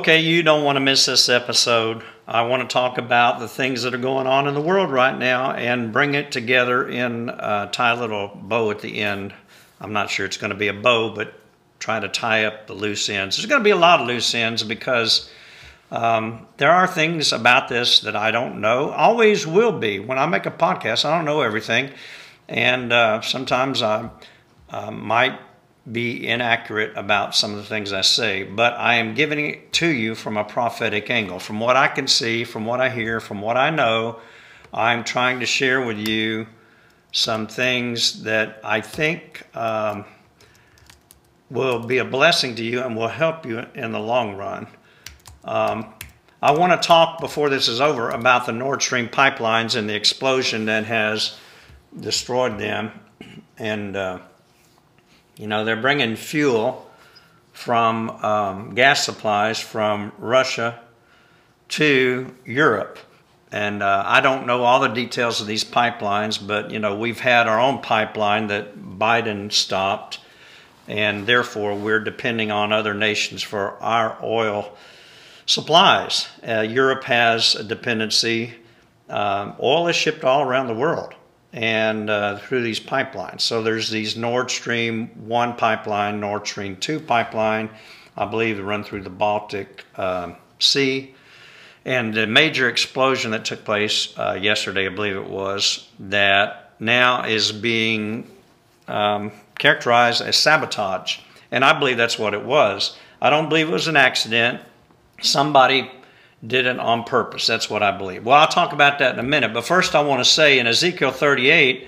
Okay, you don't want to miss this episode. I want to talk about the things that are going on in the world right now and bring it together in uh, tie a little bow at the end. I'm not sure it's going to be a bow, but try to tie up the loose ends. There's going to be a lot of loose ends because um, there are things about this that I don't know. Always will be. When I make a podcast, I don't know everything, and uh, sometimes I uh, might be inaccurate about some of the things I say, but I am giving it to you from a prophetic angle. From what I can see, from what I hear, from what I know, I'm trying to share with you some things that I think um, will be a blessing to you and will help you in the long run. Um, I want to talk before this is over about the Nord Stream pipelines and the explosion that has destroyed them. And uh, you know, they're bringing fuel from um, gas supplies from Russia to Europe. And uh, I don't know all the details of these pipelines, but you know we've had our own pipeline that Biden stopped, and therefore we're depending on other nations for our oil supplies. Uh, Europe has a dependency. Um, oil is shipped all around the world, and uh, through these pipelines. So there's these Nord Stream 1 pipeline, Nord Stream 2 pipeline, I believe they run through the Baltic uh, Sea. And the major explosion that took place uh, yesterday, I believe it was, that now is being um, characterized as sabotage. And I believe that's what it was. I don't believe it was an accident. Somebody did it on purpose. That's what I believe. Well, I'll talk about that in a minute. But first, I want to say in Ezekiel 38,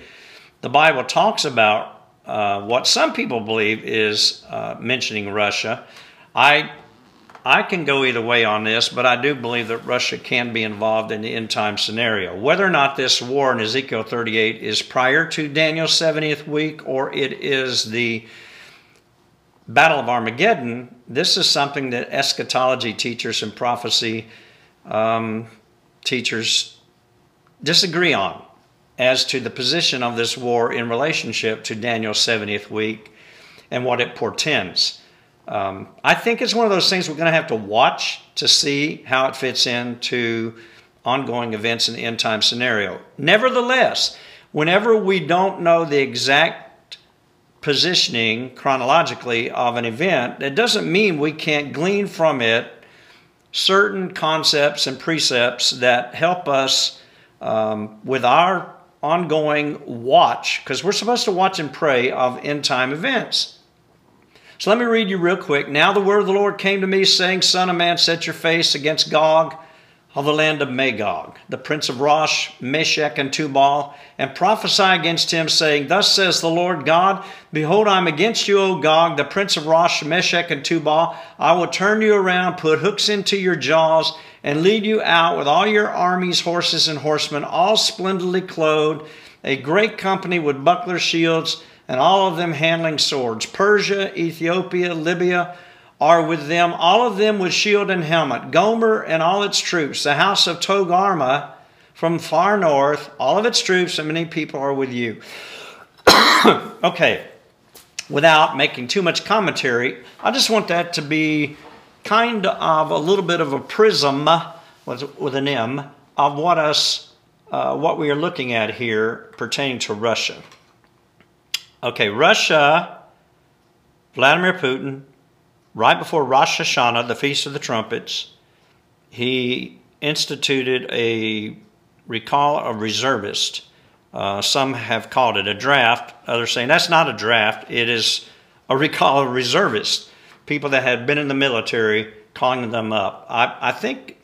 the Bible talks about uh, what some people believe is uh, mentioning Russia. I I can go either way on this, but I do believe that Russia can be involved in the end time scenario. Whether or not this war in Ezekiel 38 is prior to Daniel's 70th week or it is the Battle of Armageddon, this is something that eschatology teachers and prophecy um, teachers disagree on as to the position of this war in relationship to Daniel's 70th week and what it portends. Um, I think it's one of those things we're going to have to watch to see how it fits into ongoing events in the end time scenario. Nevertheless, whenever we don't know the exact positioning chronologically of an event, that doesn't mean we can't glean from it certain concepts and precepts that help us um, with our ongoing watch, because we're supposed to watch and pray of end time events. So let me read you real quick. Now the word of the Lord came to me, saying, Son of man, set your face against Gog of the land of Magog, the prince of Rosh, Meshech, and Tubal, and prophesy against him, saying, Thus says the Lord God, Behold, I am against you, O Gog, the prince of Rosh, Meshech, and Tubal. I will turn you around, put hooks into your jaws, and lead you out with all your armies, horses, and horsemen, all splendidly clothed, a great company with buckler shields, and all of them handling swords. Persia, Ethiopia, Libya, are with them, all of them with shield and helmet, Gomer and all its troops, the house of Togarmah from far north, all of its troops and many people are with you. okay, without making too much commentary, I just want that to be kind of a little bit of a prism with, with an M of what us uh, what we are looking at here pertaining to Russia. Okay, Russia, Vladimir Putin, right before Rosh Hashanah, the Feast of the Trumpets, he instituted a recall of reservists. Uh, some have called it a draft. Others saying that's not a draft. It is a recall of reservists, people that had been in the military, calling them up. I, I think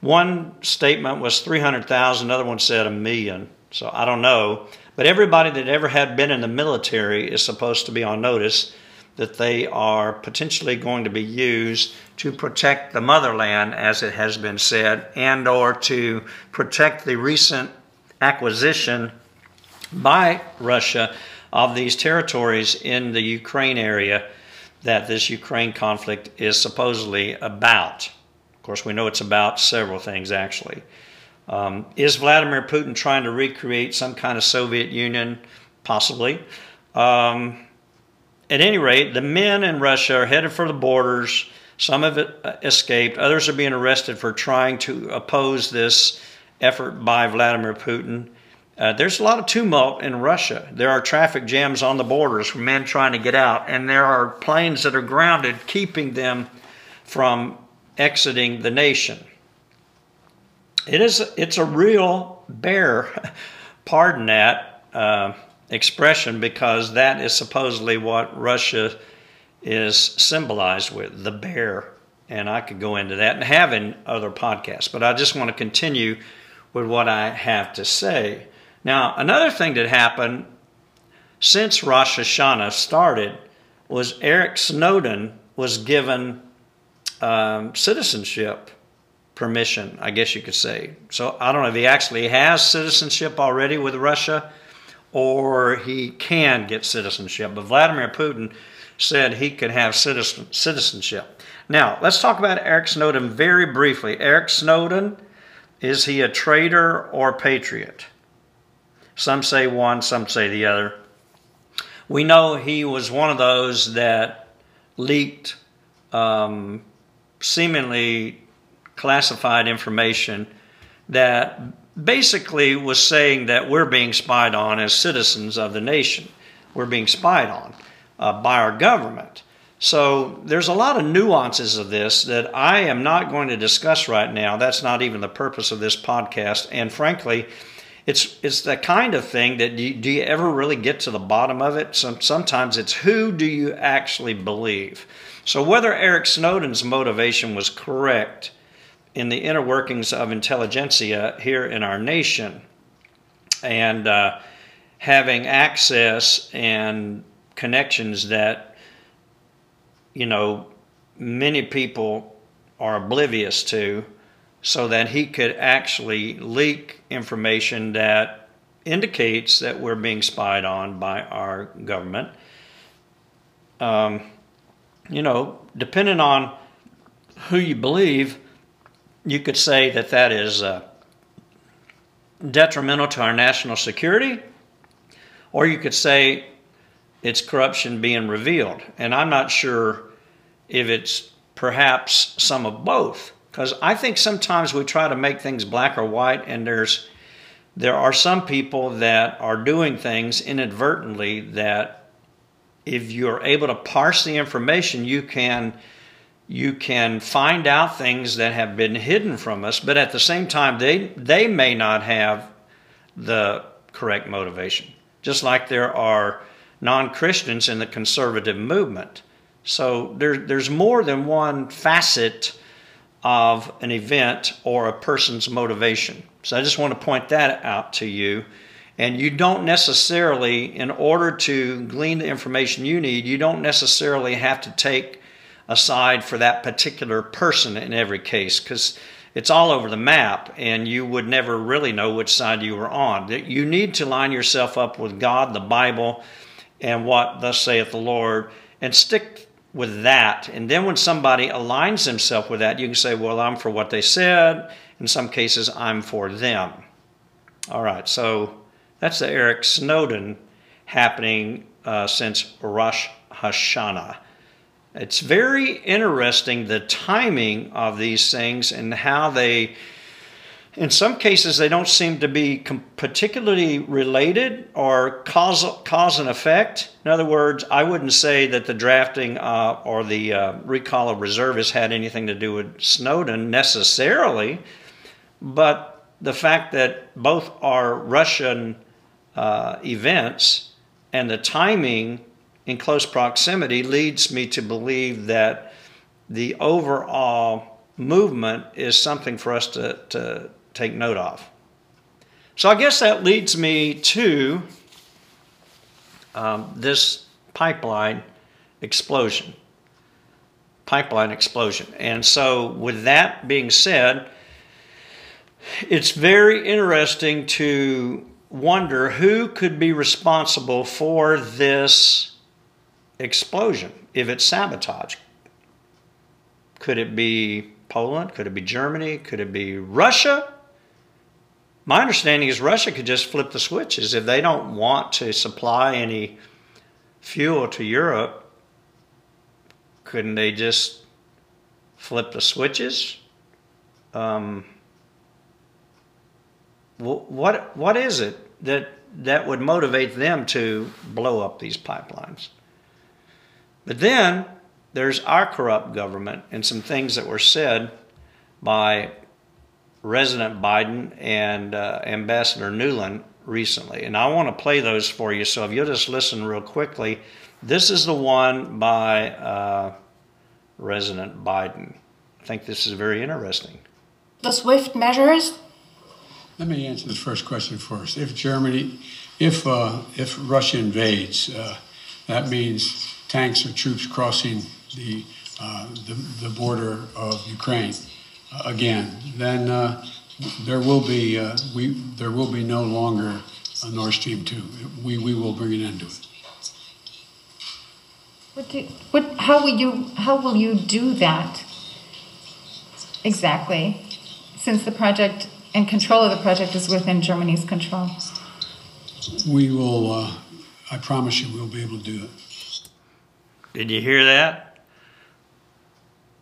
one statement was 300,000, another one said a million. So I don't know. But everybody that ever had been in the military is supposed to be on notice that they are potentially going to be used to protect the motherland, as it has been said, and or to protect the recent acquisition by Russia of these territories in the Ukraine area that this Ukraine conflict is supposedly about. Of course, we know it's about several things, actually. Um, is Vladimir Putin trying to recreate some kind of Soviet Union? Possibly. Um, at any rate, the men in Russia are headed for the borders. Some uh, escaped. Others are being arrested for trying to oppose this effort by Vladimir Putin. Uh, there's a lot of tumult in Russia. There are traffic jams on the borders for men trying to get out, and there are planes that are grounded, keeping them from exiting the nation. It is it's a real bear, pardon that uh, expression, because that is supposedly what Russia is symbolized with the bear. And I could go into that and have in other podcasts, but I just want to continue with what I have to say. Now, another thing that happened since Rosh Hashanah started was Eric Snowden was given um, citizenship permission, I guess you could say. So I don't know if he actually has citizenship already with Russia or he can get citizenship. But Vladimir Putin said he could have citizen, citizenship. Now, let's talk about Eric Snowden very briefly. Eric Snowden, is he a traitor or patriot? Some say one, some say the other. We know he was one of those that leaked um, seemingly classified information that basically was saying that we're being spied on as citizens of the nation. We're being spied on uh, by our government. So there's a lot of nuances of this that I am not going to discuss right now. That's not even the purpose of this podcast. And frankly, it's it's the kind of thing that do you, do you ever really get to the bottom of it? Some, sometimes it's who do you actually believe. So whether Eric Snowden's motivation was correct in the inner workings of intelligentsia here in our nation, and uh, having access and connections that you know many people are oblivious to so that he could actually leak information that indicates that we're being spied on by our government. Um, you know, depending on who you believe, you could say that that is uh, detrimental to our national security, or you could say it's corruption being revealed. And I'm not sure if it's perhaps some of both. Because I think sometimes we try to make things black or white, and there's there are some people that are doing things inadvertently that if you're able to parse the information, you can you can find out things that have been hidden from us, but at the same time, they they may not have the correct motivation. Just like there are non-Christians in the conservative movement. So there, there's more than one facet of an event or a person's motivation. So I just want to point that out to you. And you don't necessarily, in order to glean the information you need, you don't necessarily have to take a side for that particular person in every case because it's all over the map and you would never really know which side you were on. You need to line yourself up with God, the Bible, and what thus saith the Lord, and stick with that. And then when somebody aligns himself with that, you can say, well, I'm for what they said. In some cases, I'm for them. All right, so that's the Eric Snowden happening uh, since Rosh Hashanah. It's very interesting the timing of these things and how they in some cases, they don't seem to be particularly related or cause, cause and effect. In other words, I wouldn't say that the drafting uh, or the uh, recall of reservists had anything to do with Snowden necessarily, but the fact that both are Russian uh, events and the timing in close proximity leads me to believe that the overall movement is something for us to, to take note of. So I guess that leads me to um, this pipeline explosion. Pipeline explosion. And so, with that being said, it's very interesting to wonder who could be responsible for this explosion if it's sabotage. Could it be Poland? Could it be Germany? Could it be Russia? My understanding is Russia could just flip the switches. If they don't want to supply any fuel to Europe, couldn't they just flip the switches? Um, what what is it that that would motivate them to blow up these pipelines? But then there's our corrupt government and some things that were said by President Biden and uh, Ambassador Nuland recently. And I want to play those for you. So if you'll just listen real quickly, this is the one by uh, President Biden. I think this is very interesting. The SWIFT measures? Let me answer the first question first. If Germany, if uh, if Russia invades, uh, that means tanks or troops crossing the uh, the, the, border of Ukraine uh, again. Then uh, there will be uh, we there will be no longer a Nord Stream two. We we will bring an end to it. What do, what, how will you how will you do that exactly? Since the project and control of the project is within Germany's control. We will. Uh, I promise you, we'll be able to do it. Did you hear that?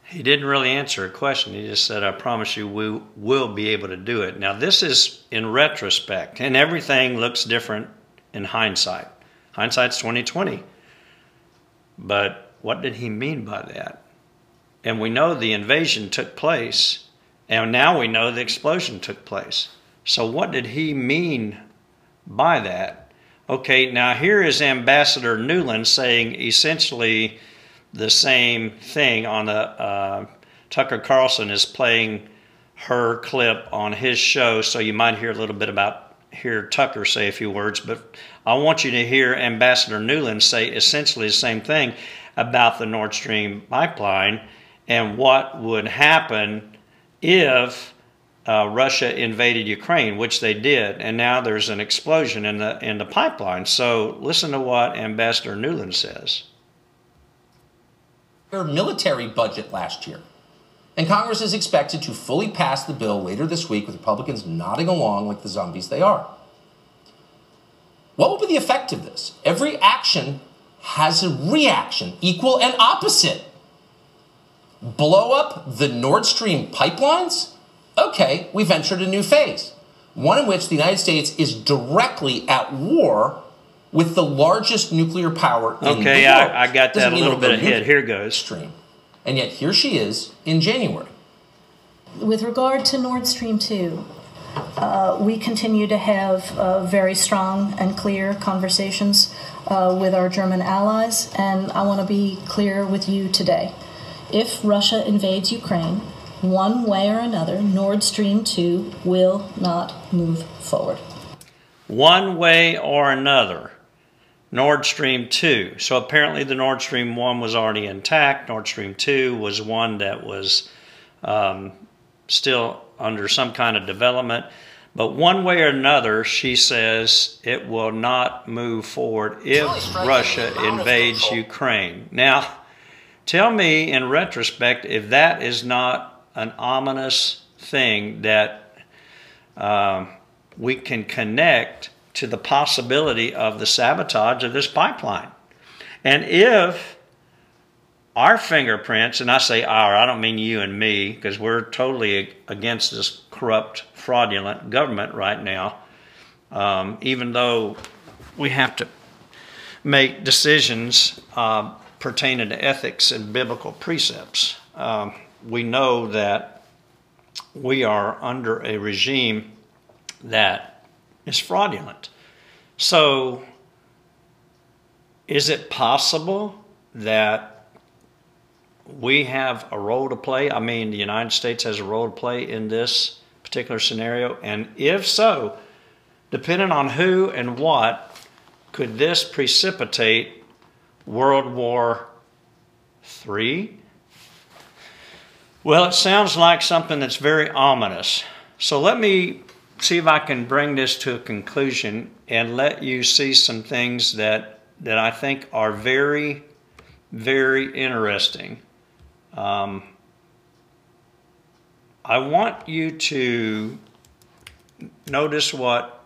He didn't really answer a question. He just said, I promise you we will be able to do it. Now, this is in retrospect, and everything looks different in hindsight. Hindsight's 2020. But what did he mean by that? And we know the invasion took place, and now we know the explosion took place. So, what did he mean by that? Okay, now here is Ambassador Nuland saying essentially the same thing on the uh, Tucker Carlson is playing her clip on his show, so you might hear a little bit about hear Tucker say a few words, but I want you to hear Ambassador Nuland say essentially the same thing about the Nord Stream pipeline and what would happen if uh, Russia invaded Ukraine, which they did, and now there's an explosion in the in the pipeline. So listen to what Ambassador Nuland says. Their military budget last year. And Congress is expected to fully pass the bill later this week with Republicans nodding along like the zombies they are. What will be the effect of this? Every action has a reaction, equal and opposite. Blow up the Nord Stream pipelines? Okay, we've entered a new phase, one in which the United States is directly at war with the largest nuclear power in okay, the world. Okay, I, I got that a little bit ahead. Here goes. Stream. And yet here she is in January. With regard to Nord Stream 2, uh, we continue to have uh, very strong and clear conversations uh, with our German allies, and I want to be clear with you today. If Russia invades Ukraine, one way or another, Nord Stream 2 will not move forward. One way or another. Nord Stream 2. So apparently the Nord Stream 1 was already intact. Nord Stream 2 was one that was um, still under some kind of development. But one way or another, she says it will not move forward if Russia invades Ukraine. Now, tell me in retrospect if that is not an ominous thing that uh, we can connect to the possibility of the sabotage of this pipeline. And if our fingerprints, and I say our, I don't mean you and me, because we're totally against this corrupt, fraudulent government right now, um, even though we have to make decisions uh, pertaining to ethics and biblical precepts. Um, we know that we are under a regime that is fraudulent. So, is it possible that we have a role to play? I mean, the United States has a role to play in this particular scenario? And if so, depending on who and what, could this precipitate World War III? Well, it sounds like something that's very ominous. So let me see if I can bring this to a conclusion and let you see some things that that I think are very, very interesting. Um, I want you to notice what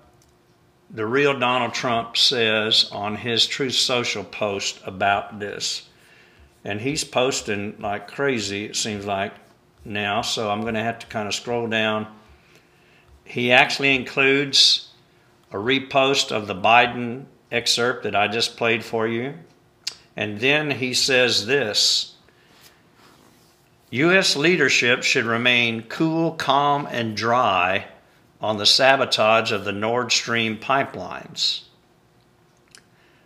the real Donald Trump says on his Truth Social post about this. and he's posting like crazy, it seems like now, so I'm going to have to kind of scroll down. He actually includes a repost of the Biden excerpt that I just played for you. And then he says this U.S. leadership should remain cool, calm, and dry on the sabotage of the Nord Stream pipelines.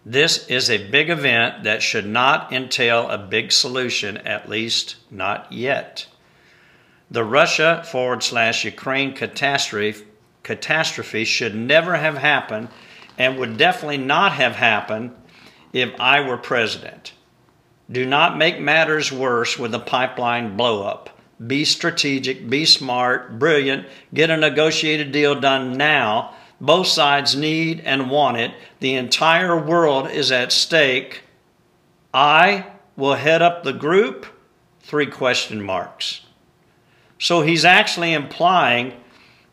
This is a big event that should not entail a big solution, at least not yet. The Russia forward slash Ukraine catastrophe, catastrophe should never have happened and would definitely not have happened if I were president. Do not make matters worse with a pipeline blowup. Be strategic, be smart, brilliant, get a negotiated deal done now. Both sides need and want it. The entire world is at stake. I will head up the group. Three question marks. So he's actually implying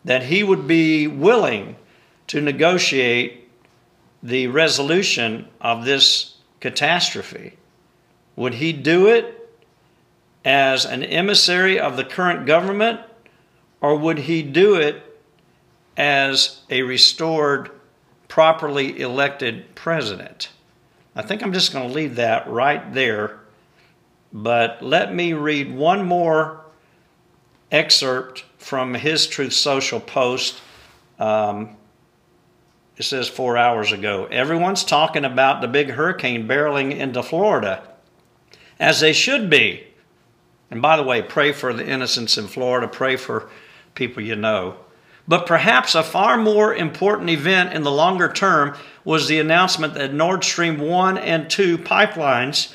that he would be willing to negotiate the resolution of this catastrophe. Would he do it as an emissary of the current government, or would he do it as a restored, properly elected president? I think I'm just going to leave that right there. But let me read one more excerpt from his Truth Social post. Um, it says four hours ago. Everyone's talking about the big hurricane barreling into Florida, as they should be. And by the way, pray for the innocents in Florida, pray for people you know. But perhaps a far more important event in the longer term was the announcement that Nord Stream 1 and 2 pipelines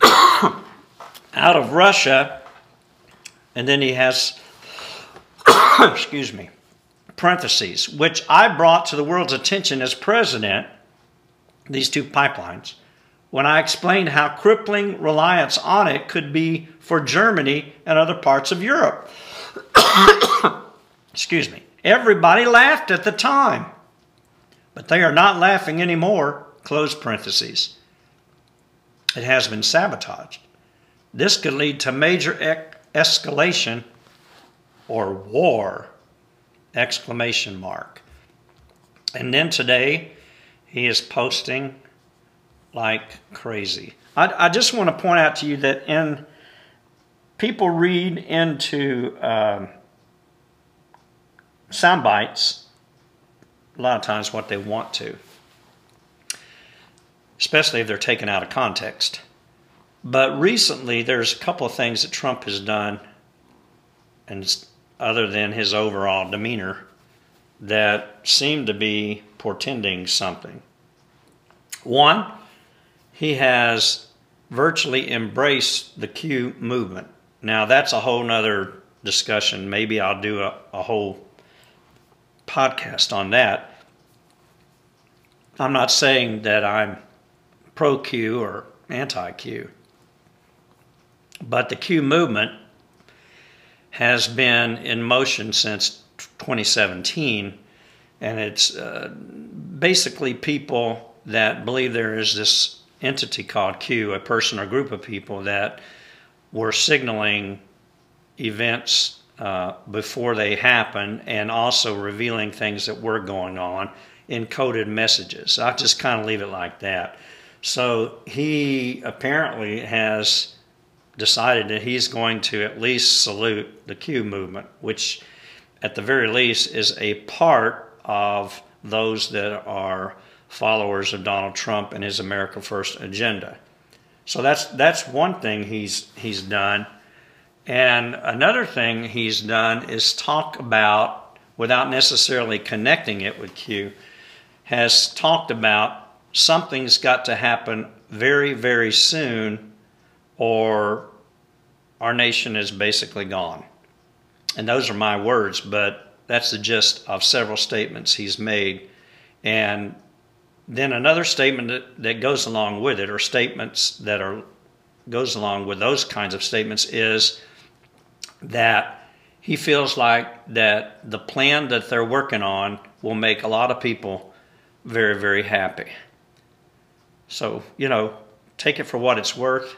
out of Russia, and then he has, excuse me, parentheses, which I brought to the world's attention as president, these two pipelines, when I explained how crippling reliance on it could be for Germany and other parts of Europe. Excuse me. Everybody laughed at the time, but they are not laughing anymore. Close parentheses. It has been sabotaged. This could lead to major escalation or war exclamation mark. And then today he is posting like crazy. I, I just want to point out to you that in people read into um, sound bites a lot of times what they want to, especially if they're taken out of context. But recently, there's a couple of things that Trump has done, and other than his overall demeanor, that seem to be portending something. One, he has virtually embraced the Q movement. Now, that's a whole nother discussion. Maybe I'll do a, a whole podcast on that. I'm not saying that I'm pro Q or anti Q, but the Q movement has been in motion since 2017, and it's uh, basically people that believe there is this entity called Q, a person or group of people that were signaling events uh, before they happen and also revealing things that were going on in coded messages. I'll just kind of leave it like that. So he apparently has decided that he's going to at least salute the Q movement, which at the very least is a part of those that are followers of Donald Trump and his America First agenda. So that's that's one thing he's he's done. And another thing he's done is talk about, without necessarily connecting it with Q, has talked about something's got to happen very, very soon, or our nation is basically gone. And those are my words, but that's the gist of several statements he's made. And then another statement that, that goes along with it, or statements that are goes along with those kinds of statements, is that he feels like that the plan that they're working on will make a lot of people very, very happy. So, you know, take it for what it's worth.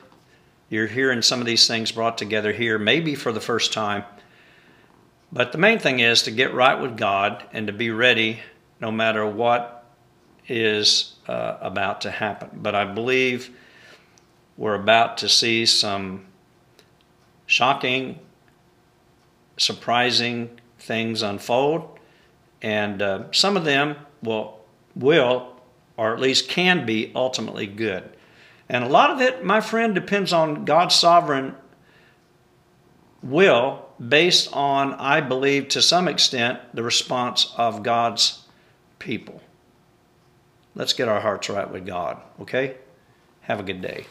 You're hearing some of these things brought together here, maybe for the first time. But the main thing is to get right with God and to be ready no matter what is uh, about to happen. But I believe we're about to see some shocking, surprising things unfold, and uh, some of them will will or at least can be ultimately good. And a lot of it, my friend, depends on God's sovereign will based on, I believe, to some extent, the response of God's people. Let's get our hearts right with God, okay? Have a good day.